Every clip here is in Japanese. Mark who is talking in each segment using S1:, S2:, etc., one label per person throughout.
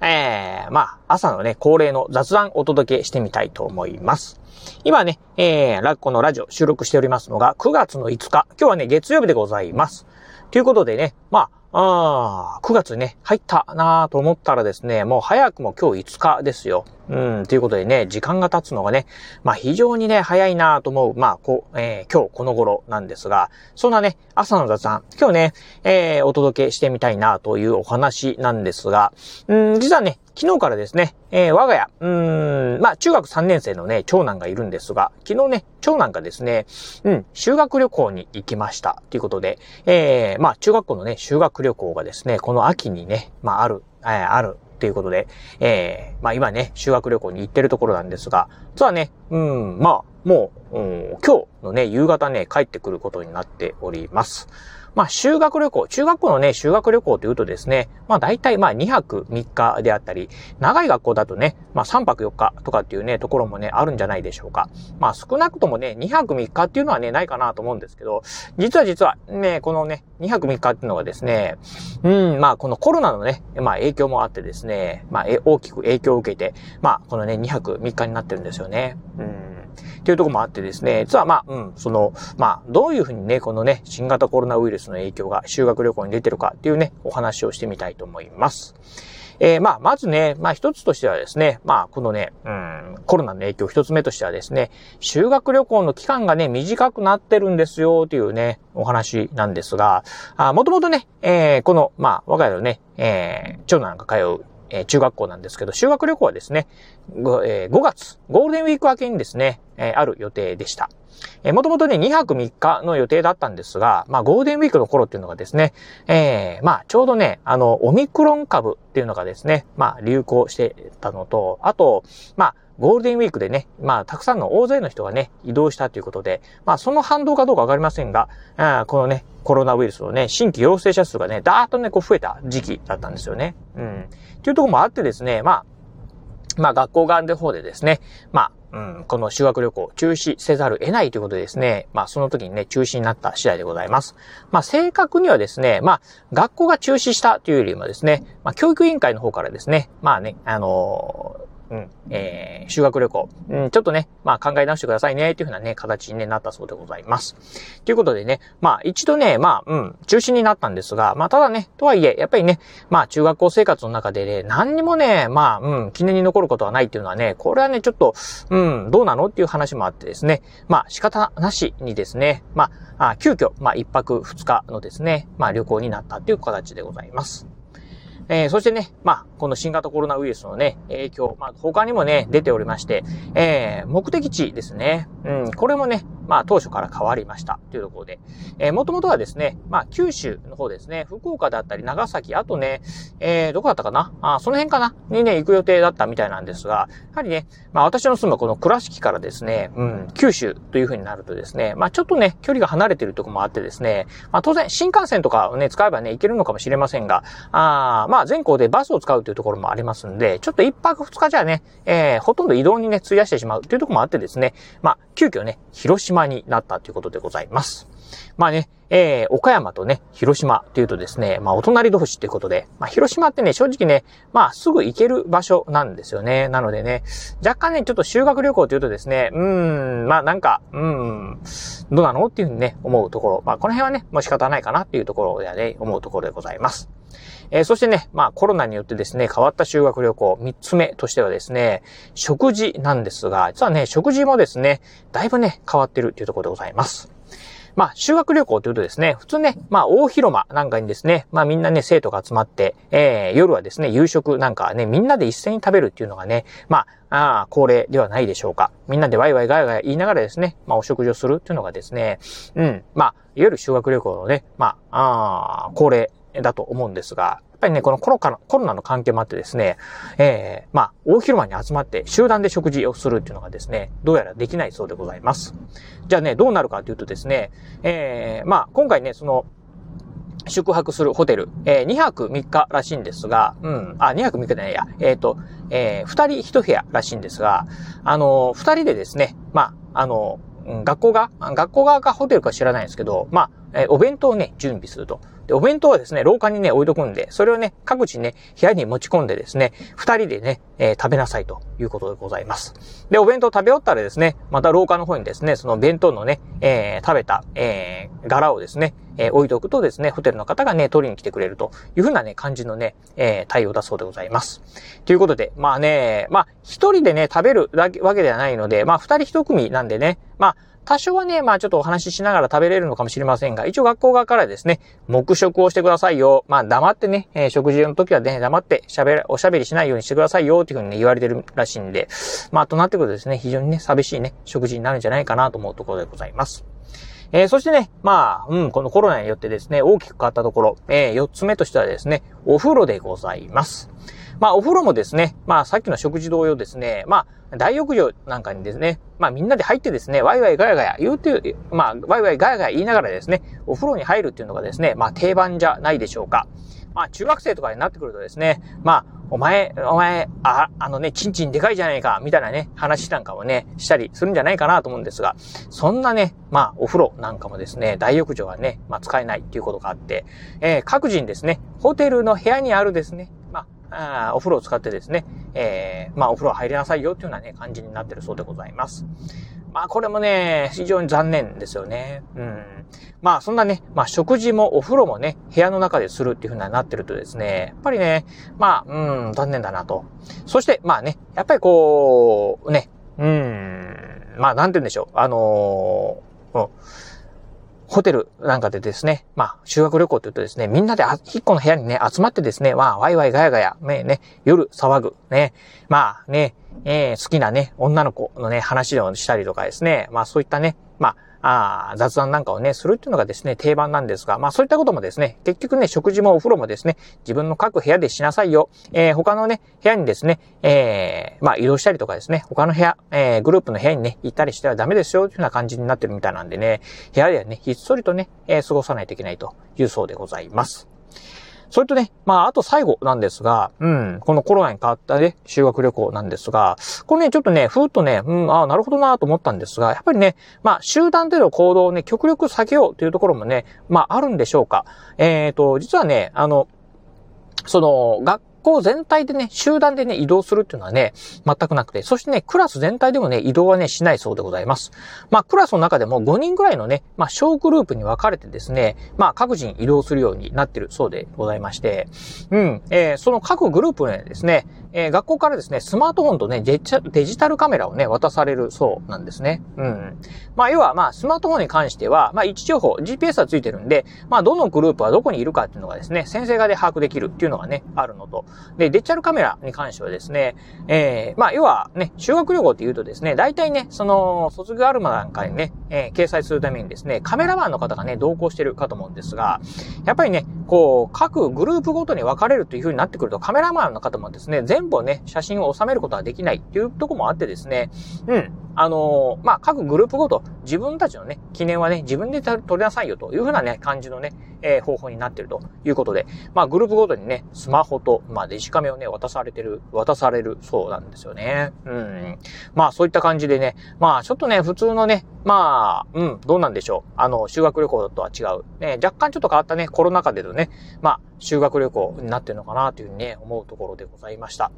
S1: えー、まあ、朝のね、恒例の雑談をお届けしてみたいと思います。今ね、えー、ラッコのラジオ収録しておりますのが9月の5日。今日はね、月曜日でございます。ということでね、まあ、あ9月ね、入ったなと思ったらですね、もう早くも今日5日ですよ。うん、ということでね、時間が経つのがね、まあ非常にね、早いなと思う、まあ、こ、えー、今日この頃なんですが、そんなね、朝の雑談、今日ね、えー、お届けしてみたいなというお話なんですが、うん、実はね、昨日からですね、えー、我が家、うん、まあ、中学3年生のね、長男がいるんですが、昨日ね、長男がですね、うん、修学旅行に行きました。ということで、えー、まあ、中学校のね、修学旅行がですね、この秋にね、まあ、ある、え、あるということで、えー、まあ今ね、修学旅行に行ってるところなんですが、実はね、うん、まあ、もう、うん、今日のね、夕方ね、帰ってくることになっております。まあ、修学旅行、中学校のね、修学旅行というとですね、まあ、大体まあ、2泊3日であったり、長い学校だとね、まあ、3泊4日とかっていうね、ところもね、あるんじゃないでしょうか。まあ、少なくともね、2泊3日っていうのはね、ないかなと思うんですけど、実は実は、ね、このね、2泊3日っていうのがですね、うん、まあ、このコロナのね、まあ、影響もあってですね、まあ、大きく影響を受けて、まあ、このね、2泊3日になってるんですよね。うん。っていうところもあってですね、実はまあ、うん、その、まあ、どういうふうにね、このね、新型コロナウイルスの影響が修学旅行に出てるかっていうね、お話をしてみたいと思います。えー、まあ、まずね、まあ一つとしてはですね、まあこのね、うん、コロナの影響一つ目としてはですね、修学旅行の期間がね、短くなってるんですよ、というね、お話なんですが、あもともとね、えー、この、まあ、我が家のね、えー、長男が通うえ、中学校なんですけど、修学旅行はですね、5, え、5月、ゴールデンウィーク明けにですね、え、ある予定でした。え、もともとね、2泊3日の予定だったんですが、まあ、ゴールデンウィークの頃っていうのがですね、えー、まあ、ちょうどね、あの、オミクロン株っていうのがですね、まあ、流行してたのと、あと、まあ、ゴールデンウィークでね、まあ、たくさんの大勢の人がね、移動したということで、まあ、その反動かどうかわかりませんが、あこのね、コロナウイルスのね、新規陽性者数がね、だーっとね、こう増えた時期だったんですよね。うん。というところもあってですね、まあ、まあ、学校側の方でですね、まあ、うん、この修学旅行中止せざるを得ないということでですね、まあその時にね、中止になった次第でございます。まあ正確にはですね、まあ学校が中止したというよりもですね、まあ教育委員会の方からですね、まあね、あのーうん、えー、修学旅行、うん、ちょっとね、まあ考え直してくださいね、というふうなね、形に、ね、なったそうでございます。ということでね、まあ一度ね、まあ、うん、中止になったんですが、まあただね、とはいえ、やっぱりね、まあ中学校生活の中でね、何にもね、まあ、うん、記念に残ることはないっていうのはね、これはね、ちょっと、うん、どうなのっていう話もあってですね、まあ仕方なしにですね、まあ、あ急遽、まあ一泊二日のですね、まあ旅行になったっていう形でございます。えー、そしてね、まあ、この新型コロナウイルスのね、影響、まあ、他にもね、出ておりまして、えー、目的地ですね。うん、これもね、まあ、当初から変わりました。というところで。えー、もともとはですね、まあ、九州の方ですね、福岡だったり、長崎、あとね、えー、どこだったかな？あ、その辺かな？にね、行く予定だったみたいなんですが、やはりね、まあ、私の住むこの倉敷からですね、うん、九州という風になるとですね、まあ、ちょっとね、距離が離れてるとこもあってですね、まあ、当然、新幹線とかをね、使えばね、行けるのかもしれませんが、あまあ、全校でバスを使うというところもありますんで、ちょっと一泊二日じゃね、えー、ほとんど移動にね、費やしてしまうというところもあってですね、まあ、急遽ね、広島になったということでございます。まあね、えー、岡山とね、広島っていうとですね、まあお隣同士っていうことで、まあ広島ってね、正直ね、まあすぐ行ける場所なんですよね。なのでね、若干ね、ちょっと修学旅行っていうとですね、うーん、まあなんか、うーん、どうなのっていうふうにね、思うところ。まあこの辺はね、もう仕方ないかなっていうところでね、思うところでございます。えー、そしてね、まあコロナによってですね、変わった修学旅行、三つ目としてはですね、食事なんですが、実はね、食事もですね、だいぶね、変わってるっていうところでございます。まあ、修学旅行というとですね、普通ね、まあ、大広間なんかにですね、まあ、みんなね、生徒が集まって、えー、夜はですね、夕食なんかね、みんなで一斉に食べるっていうのがね、まあ、あ、恒例ではないでしょうか。みんなでワイワイガヤガヤ言いながらですね、まあ、お食事をするっていうのがですね、うん、まあ、いわゆる修学旅行のね、ま、ああ、恒例だと思うんですが、やっぱりね、このコロナコロナの関係もあってですね、えー、まあ、大広間に集まって集団で食事をするっていうのがですね、どうやらできないそうでございます。じゃあね、どうなるかというとですね、えー、まあ、今回ね、その、宿泊するホテル、えー、2泊3日らしいんですが、うん、あ、2泊3日じゃないや、えっ、ー、と、えー、2人1部屋らしいんですが、あのー、2人でですね、まあ、あのー、学校が、学校側かホテルか知らないんですけど、まあ、えー、お弁当をね、準備すると。で、お弁当はですね、廊下にね、置いとくんで、それをね、各地ね、部屋に持ち込んでですね、二人でね、えー、食べなさいということでございます。で、お弁当食べ終わったらですね、また廊下の方にですね、その弁当のね、えー、食べた、えー、柄をですね、えー、置いとくとですね、ホテルの方がね、取りに来てくれるというふうなね、感じのね、えー、対応だそうでございます。ということで、まあね、まあ、一人でね、食べるだけ、わけではないので、まあ、二人一組なんでね、まあ、多少はね、まあちょっとお話ししながら食べれるのかもしれませんが、一応学校側からですね、黙食をしてくださいよ。まあ黙ってね、えー、食事の時はね、黙って喋おしゃべりしないようにしてくださいよっていうふうにね、言われてるらしいんで、まあとなってくるとですね、非常にね、寂しいね、食事になるんじゃないかなと思うところでございます。えー、そしてね、まあ、うん、このコロナによってですね、大きく変わったところ、えー、4つ目としてはですね、お風呂でございます。まあ、お風呂もですね、まあ、さっきの食事同様ですね、まあ、大浴場なんかにですね、まあ、みんなで入ってですね、ワイワイガヤガヤ言うて、まあ、ワイワイガヤガヤ言いながらですね、お風呂に入るっていうのがですね、まあ、定番じゃないでしょうか。まあ、中学生とかになってくるとですね、まあ、お前、お前、あ、あのね、ちんちんでかいじゃないか、みたいなね、話なんかもね、したりするんじゃないかなと思うんですが、そんなね、まあ、お風呂なんかもですね、大浴場はね、まあ、使えないっていうことがあって、えー、各人ですね、ホテルの部屋にあるですね、まああお風呂を使ってですね、えー、まあお風呂入りなさいよっていうようなね、感じになってるそうでございます。まあこれもね、非常に残念ですよね。うん。まあそんなね、まあ食事もお風呂もね、部屋の中でするっていうふうになってるとですね、やっぱりね、まあ、うん、残念だなと。そして、まあね、やっぱりこう、ね、うん、まあなんて言うんでしょう、あのー、うんホテルなんかでですね、まあ、修学旅行って言うとですね、みんなで一個の部屋にね、集まってですね、まあ、ワイワイガヤガヤ、ね、ね、夜騒ぐ、ね、まあね、えー、好きなね、女の子のね、話をしたりとかですね、まあそういったね、まあ、あ雑談なんかをね、するっていうのがですね、定番なんですが、まあそういったこともですね、結局ね、食事もお風呂もですね、自分の各部屋でしなさいよ。えー、他のね、部屋にですね、えー、まあ移動したりとかですね、他の部屋、えー、グループの部屋にね、行ったりしてはダメですよ、というような感じになってるみたいなんでね、部屋ではね、ひっそりとね、え、過ごさないといけないというそうでございます。それとね、まあ、あと最後なんですが、うん、このコロナに変わったね、修学旅行なんですが、これね、ちょっとね、ふーっとね、うん、ああ、なるほどなと思ったんですが、やっぱりね、まあ、集団での行動をね、極力避けようというところもね、まあ、あるんでしょうか。えっ、ー、と、実はね、あの、その、学校全体でね、集団でね、移動するっていうのはね、全くなくて、そしてね、クラス全体でもね、移動はね、しないそうでございます。まあ、クラスの中でも5人ぐらいのね、まあ、小グループに分かれてですね、まあ、各人移動するようになってるそうでございまして、うん、えー、その各グループねですね、えー、学校からですね、スマートフォンとねデジタルカメラをね、渡されるそうなんですね。うん。まあ、要は、まあ、スマートフォンに関しては、まあ、位置情報、GPS はついてるんで、まあ、どのグループはどこにいるかっていうのがですね、先生側で把握できるっていうのがね、あるのと。で、デジタルカメラに関してはですね、えー、まあ、要はね、修学旅行って言うとですね、大体ね、その、卒業アルマなんかにね、えー、掲載するためにですね、カメラマンの方がね、同行してるかと思うんですが、やっぱりね、こう、各グループごとに分かれるという風になってくると、カメラマンの方もですね、全部をね、写真を収めることはできないっていうとこもあってですね、うん。あのー、まあ、各グループごと、自分たちのね、記念はね、自分で撮りなさいよというふうなね、感じのね、えー、方法になってるということで、まあ、グループごとにね、スマホと、まあ、デジカメをね、渡されてる、渡されるそうなんですよね。うん。まあ、そういった感じでね、まあ、ちょっとね、普通のね、まあ、あうん、どうなんでしょう。あの、修学旅行とは違う。ね、若干ちょっと変わったね、コロナ禍でのね、まあ、修学旅行になってるのかなというふうにね、思うところでございました。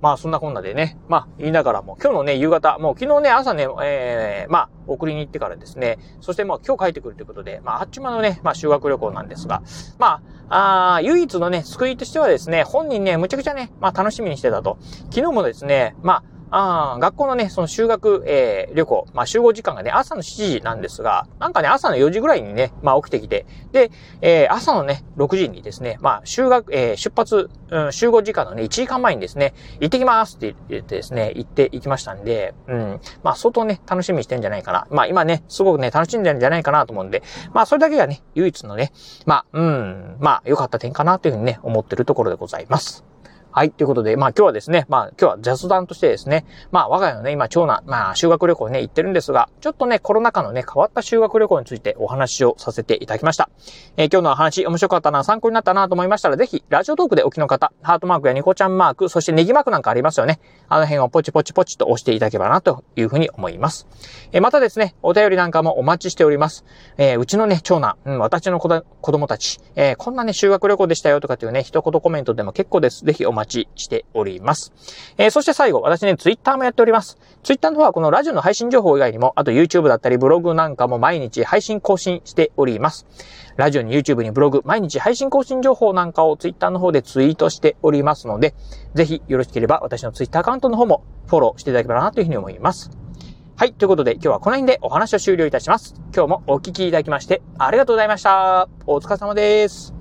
S1: まあそんなこんなでね、まあ言いながらも、今日のね、夕方、もう昨日ね、朝ね、ええー、まあ送りに行ってからですね、そしてもう今日帰ってくるということで、まああっちまのね、まあ修学旅行なんですが、まあ、あ唯一のね、救いとしてはですね、本人ね、むちゃくちゃね、まあ楽しみにしてたと。昨日もですね、まあ、あ学校のね、その修学、えー、旅行、まあ集合時間がね、朝の7時なんですが、なんかね、朝の4時ぐらいにね、まあ起きてきて、で、えー、朝のね、6時にですね、まあ修学、えー、出発、うん、集合時間のね、1時間前にですね、行ってきますって言ってですね、行って行きましたんで、うん、まあ相当ね、楽しみにしてんじゃないかな。まあ今ね、すごくね、楽しんでるんじゃないかなと思うんで、まあそれだけがね、唯一のね、まあ、うん、まあ良かった点かなというふうにね、思ってるところでございます。はい。ということで、まあ今日はですね、まあ今日は雑談としてですね、まあ我が家のね、今長男、まあ修学旅行ね、行ってるんですが、ちょっとね、コロナ禍のね、変わった修学旅行についてお話をさせていただきました。えー、今日の話面白かったな、参考になったなと思いましたら、ぜひ、ラジオトークでお聞きの方、ハートマークやニコちゃんマーク、そしてネギマークなんかありますよね。あの辺をポチポチポチと押していただければな、というふうに思います。えー、またですね、お便りなんかもお待ちしております。えー、うちのね、長男、うん、私の子供たち、えこんなね、修学旅行でしたよとかっていうね、一言コメントでも結構です。ぜひお待待ちしております。おります。えー、そして最後、私ね、ツイッターもやっております。ツイッターの方はこのラジオの配信情報以外にも、あと YouTube だったりブログなんかも毎日配信更新しております。ラジオに YouTube にブログ、毎日配信更新情報なんかをツイッターの方でツイートしておりますので、ぜひよろしければ私のツイッターアカウントの方もフォローしていただければなというふうに思います。はい。ということで、今日はこの辺でお話を終了いたします。今日もお聞きいただきまして、ありがとうございました。お疲れ様です。